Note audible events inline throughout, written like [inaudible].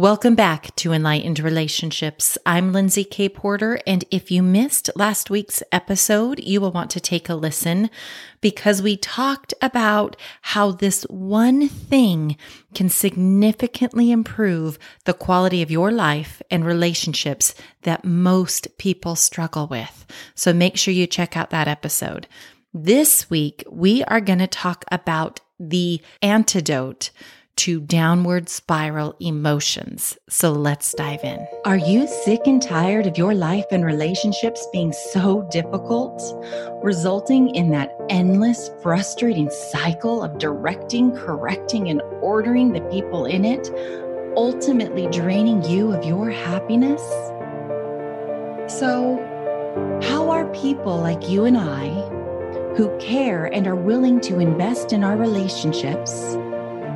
Welcome back to Enlightened Relationships. I'm Lindsay K. Porter, and if you missed last week's episode, you will want to take a listen because we talked about how this one thing can significantly improve the quality of your life and relationships that most people struggle with. So make sure you check out that episode. This week, we are going to talk about the antidote to downward spiral emotions. So let's dive in. Are you sick and tired of your life and relationships being so difficult, resulting in that endless, frustrating cycle of directing, correcting, and ordering the people in it, ultimately draining you of your happiness? So, how are people like you and I, who care and are willing to invest in our relationships,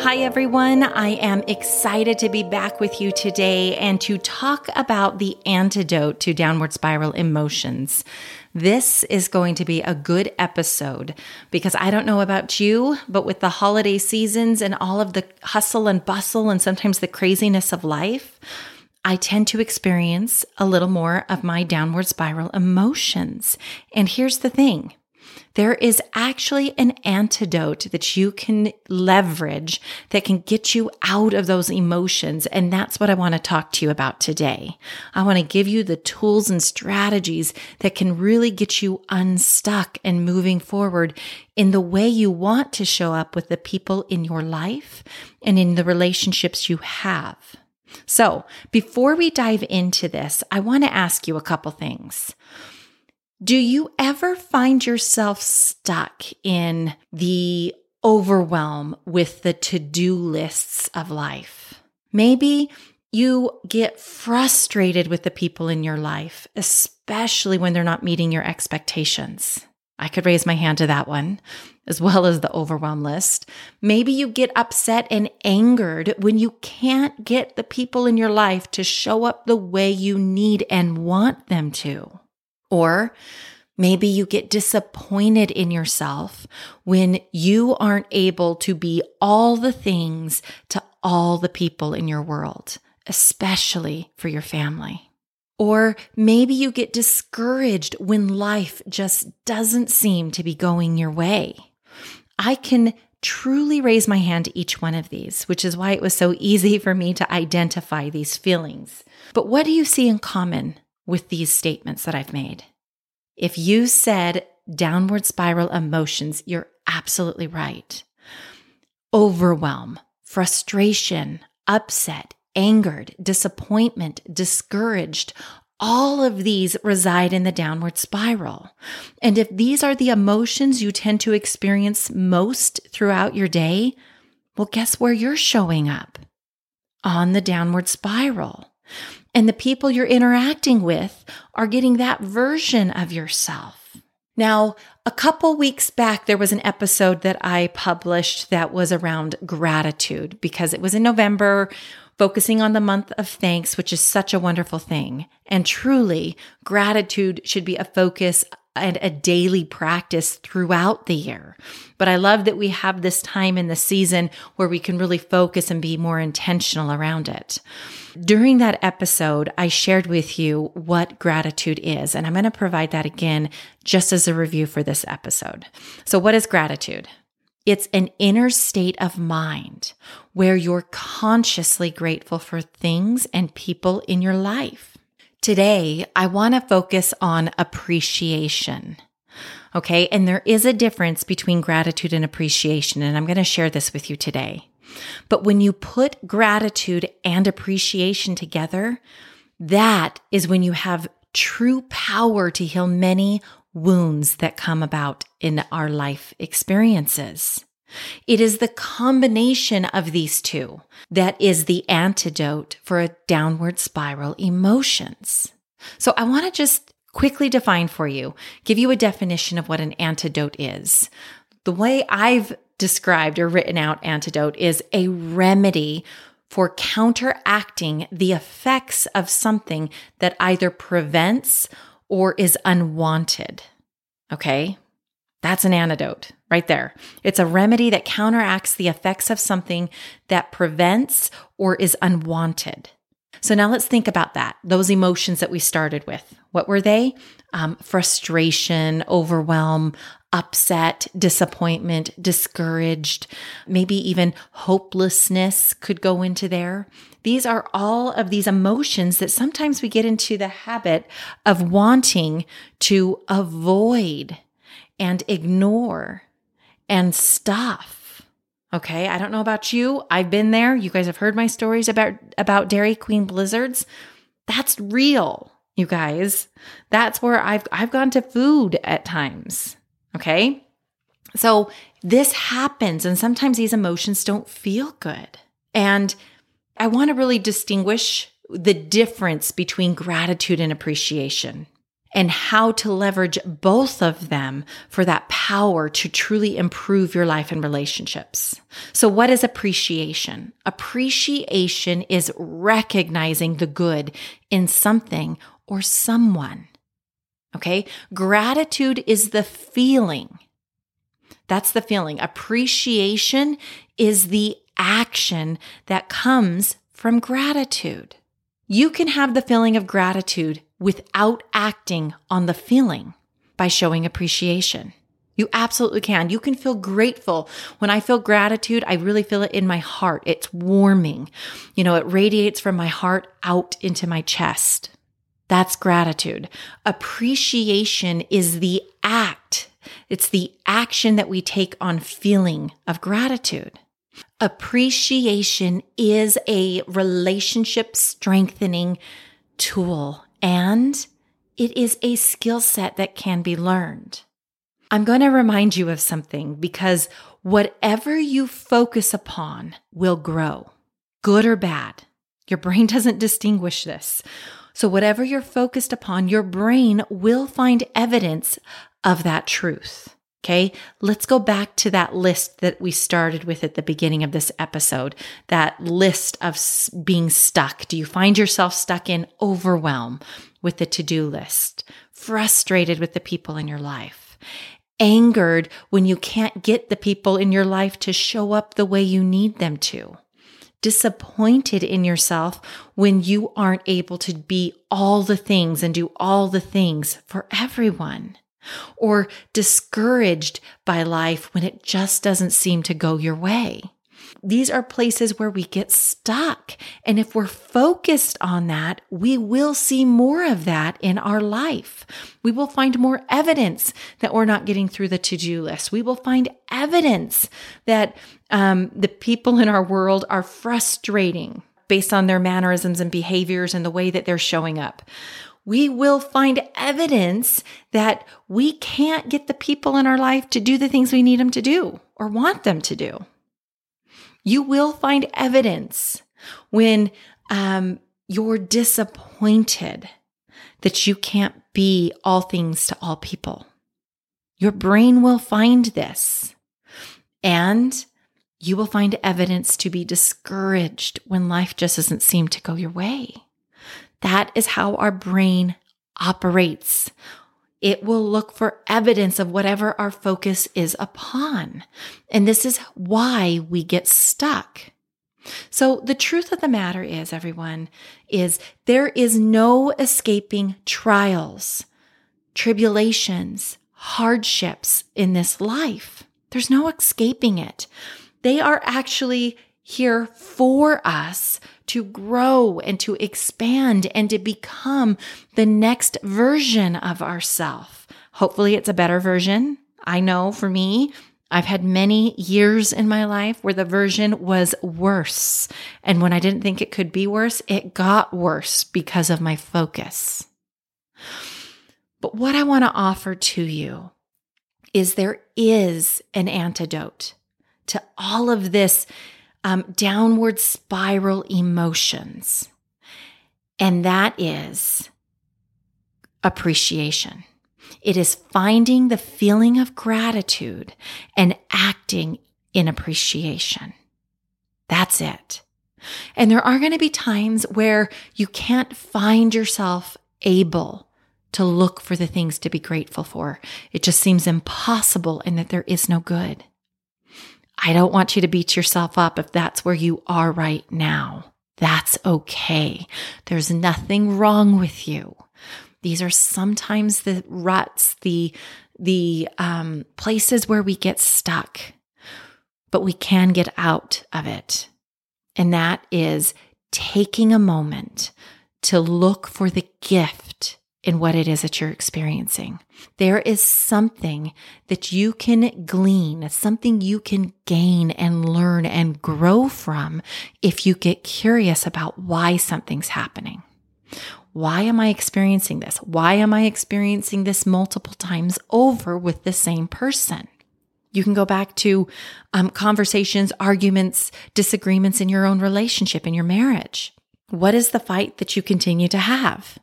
Hi, everyone. I am excited to be back with you today and to talk about the antidote to downward spiral emotions. This is going to be a good episode because I don't know about you, but with the holiday seasons and all of the hustle and bustle and sometimes the craziness of life, I tend to experience a little more of my downward spiral emotions. And here's the thing there is actually an antidote that you can leverage that can get you out of those emotions. And that's what I want to talk to you about today. I want to give you the tools and strategies that can really get you unstuck and moving forward in the way you want to show up with the people in your life and in the relationships you have. So before we dive into this, I want to ask you a couple things. Do you ever find yourself stuck in the overwhelm with the to do lists of life? Maybe you get frustrated with the people in your life, especially when they're not meeting your expectations. I could raise my hand to that one, as well as the overwhelm list. Maybe you get upset and angered when you can't get the people in your life to show up the way you need and want them to. Or maybe you get disappointed in yourself when you aren't able to be all the things to all the people in your world, especially for your family. Or maybe you get discouraged when life just doesn't seem to be going your way. I can truly raise my hand to each one of these, which is why it was so easy for me to identify these feelings. But what do you see in common with these statements that I've made. If you said downward spiral emotions, you're absolutely right. Overwhelm, frustration, upset, angered, disappointment, discouraged, all of these reside in the downward spiral. And if these are the emotions you tend to experience most throughout your day, well, guess where you're showing up? On the downward spiral. And the people you're interacting with are getting that version of yourself. Now, a couple weeks back, there was an episode that I published that was around gratitude because it was in November, focusing on the month of thanks, which is such a wonderful thing. And truly, gratitude should be a focus and a daily practice throughout the year. But I love that we have this time in the season where we can really focus and be more intentional around it. During that episode, I shared with you what gratitude is, and I'm going to provide that again just as a review for this episode. So, what is gratitude? It's an inner state of mind where you're consciously grateful for things and people in your life. Today, I want to focus on appreciation. Okay. And there is a difference between gratitude and appreciation. And I'm going to share this with you today. But when you put gratitude and appreciation together, that is when you have true power to heal many wounds that come about in our life experiences. It is the combination of these two that is the antidote for a downward spiral emotions. So I want to just quickly define for you, give you a definition of what an antidote is. The way I've described or written out antidote is a remedy for counteracting the effects of something that either prevents or is unwanted. Okay? That's an antidote right there. It's a remedy that counteracts the effects of something that prevents or is unwanted. So now let's think about that. Those emotions that we started with. What were they? Um, frustration, overwhelm, upset, disappointment, discouraged, maybe even hopelessness could go into there. These are all of these emotions that sometimes we get into the habit of wanting to avoid and ignore and stuff. Okay, I don't know about you. I've been there. You guys have heard my stories about about Dairy Queen blizzards. That's real, you guys. That's where I've I've gone to food at times. Okay? So this happens and sometimes these emotions don't feel good. And I want to really distinguish the difference between gratitude and appreciation and how to leverage both of them for that power to truly improve your life and relationships. So, what is appreciation? Appreciation is recognizing the good in something or someone. Okay. Gratitude is the feeling. That's the feeling. Appreciation is the action that comes from gratitude. You can have the feeling of gratitude without acting on the feeling by showing appreciation. You absolutely can. You can feel grateful. When I feel gratitude, I really feel it in my heart. It's warming. You know, it radiates from my heart out into my chest. That's gratitude. Appreciation is the act. It's the action that we take on feeling of gratitude. Appreciation is a relationship strengthening tool and it is a skill set that can be learned. I'm going to remind you of something because whatever you focus upon will grow, good or bad. Your brain [laughs] doesn't distinguish this. So, whatever you're focused upon, your brain will find evidence of that truth. Okay, let's go back to that list that we started with at the beginning of this episode. That list of being stuck. Do you find yourself stuck in overwhelm with the to do list? Frustrated with the people in your life? Angered when you can't get the people in your life to show up the way you need them to? disappointed in yourself when you aren't able to be all the things and do all the things for everyone or discouraged by life when it just doesn't seem to go your way. These are places where we get stuck. And if we're focused on that, we will see more of that in our life. We will find more evidence that we're not getting through the to do list. We will find evidence that um, the people in our world are frustrating based on their mannerisms and behaviors and the way that they're showing up we will find evidence that we can't get the people in our life to do the things we need them to do or want them to do. You will find evidence when um, you're disappointed that you can't be all things to all people. Your brain will find this. And you will find evidence to be discouraged when life just doesn't seem to go your way. That is how our brain operates. It will look for evidence of whatever our focus is upon. And this is why we get stuck. So the truth of the matter is, everyone, is there is no escaping trials, tribulations, hardships in this life. There's no escaping it. They are actually here for us to grow and to expand and to become the next version of ourself. Hopefully it's a better version. I know for me, I've had many years in my life where the version was worse. And when I didn't think it could be worse, it got worse because of my focus. But what I want to offer to you is there is an antidote to all of this um, downward spiral emotions. And that is appreciation. It is finding the feeling of gratitude and acting in appreciation. That's it. And there are going to be times where you can't find yourself able to look for the things to be grateful for. It just seems impossible and that there is no good. I don't want you to beat yourself up if that's where you are right now. That's okay. There's nothing wrong with you. These are sometimes the ruts, the the um, places where we get stuck, but we can get out of it. And that is taking a moment to look for the gift in what it is that you're experiencing. There is something that you can glean, something you can gain and learn and grow from if you get curious about why something's happening. Why am I experiencing this? Why am I experiencing this multiple times over with the same person? You can go back to um, conversations, arguments, disagreements in your own relationship, in your marriage. What is the fight that you continue to have?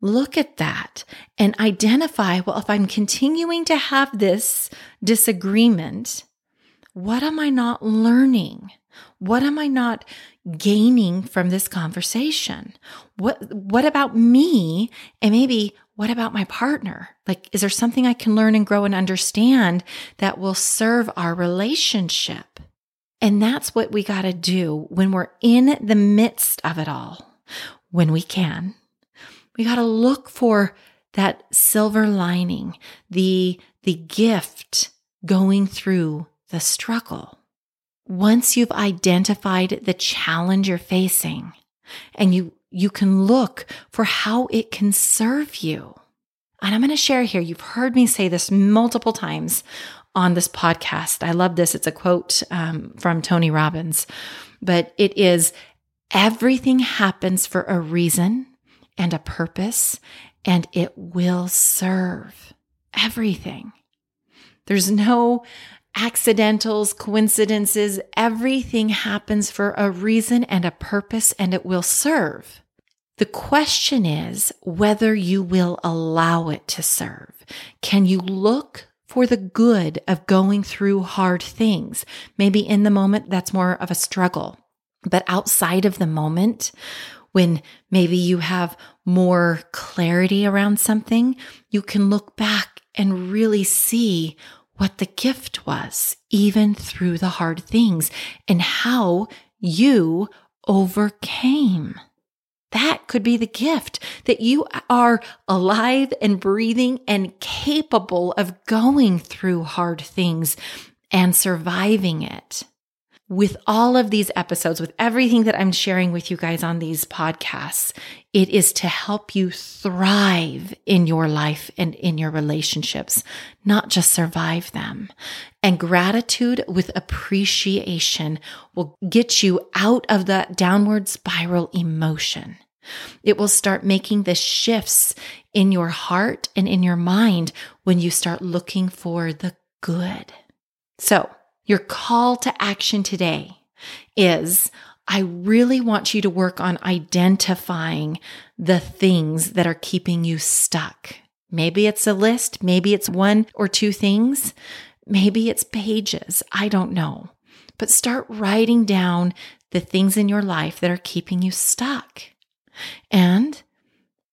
Look at that and identify well, if I'm continuing to have this disagreement, what am I not learning? What am I not gaining from this conversation? What what about me and maybe what about my partner? Like is there something I can learn and grow and understand that will serve our relationship? And that's what we got to do when we're in the midst of it all. When we can, we got to look for that silver lining, the the gift going through the struggle once you've identified the challenge you're facing and you, you can look for how it can serve you. And I'm going to share here, you've heard me say this multiple times on this podcast. I love this. It's a quote um, from Tony Robbins, but it is everything happens for a reason and a purpose, and it will serve everything. There's no accidentals, coincidences, everything happens for a reason and a purpose, and it will serve. The question is whether you will allow it to serve. Can you look for the good of going through hard things? Maybe in the moment, that's more of a struggle. But outside of the moment, when maybe you have more clarity around something, you can look back and really see what the gift was, even through the hard things, and how you overcame. That could be the gift that you are alive and breathing and capable of going through hard things and surviving it with all of these episodes, with everything that I'm sharing with you guys on these podcasts, it is to help you thrive in your life and in your relationships, not just survive them. And gratitude with appreciation will get you out of that downward spiral emotion. It will start making the shifts in your heart and in your mind when you start looking for the good. So, your call to action today is I really want you to work on identifying the things that are keeping you stuck. Maybe it's a list, maybe it's one or two things, maybe it's pages. I don't know. But start writing down the things in your life that are keeping you stuck. And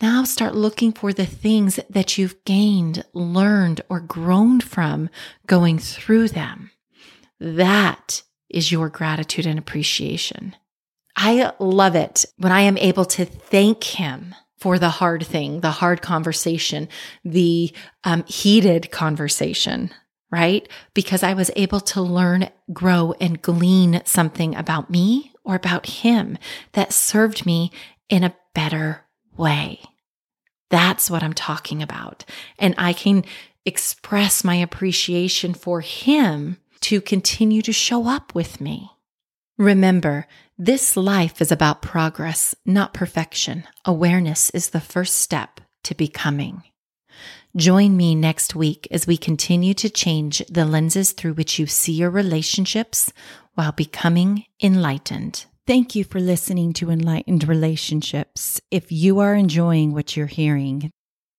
now start looking for the things that you've gained, learned, or grown from going through them. That is your gratitude and appreciation. I love it when I am able to thank him for the hard thing, the hard conversation, the um, heated conversation, right? Because I was able to learn, grow, and glean something about me or about him that served me in a better way. That's what I'm talking about. And I can express my appreciation for him to continue to show up with me. Remember, this life is about progress, not perfection. Awareness is the first step to becoming. Join me next week as we continue to change the lenses through which you see your relationships while becoming enlightened. Thank you for listening to Enlightened Relationships. If you are enjoying what you're hearing,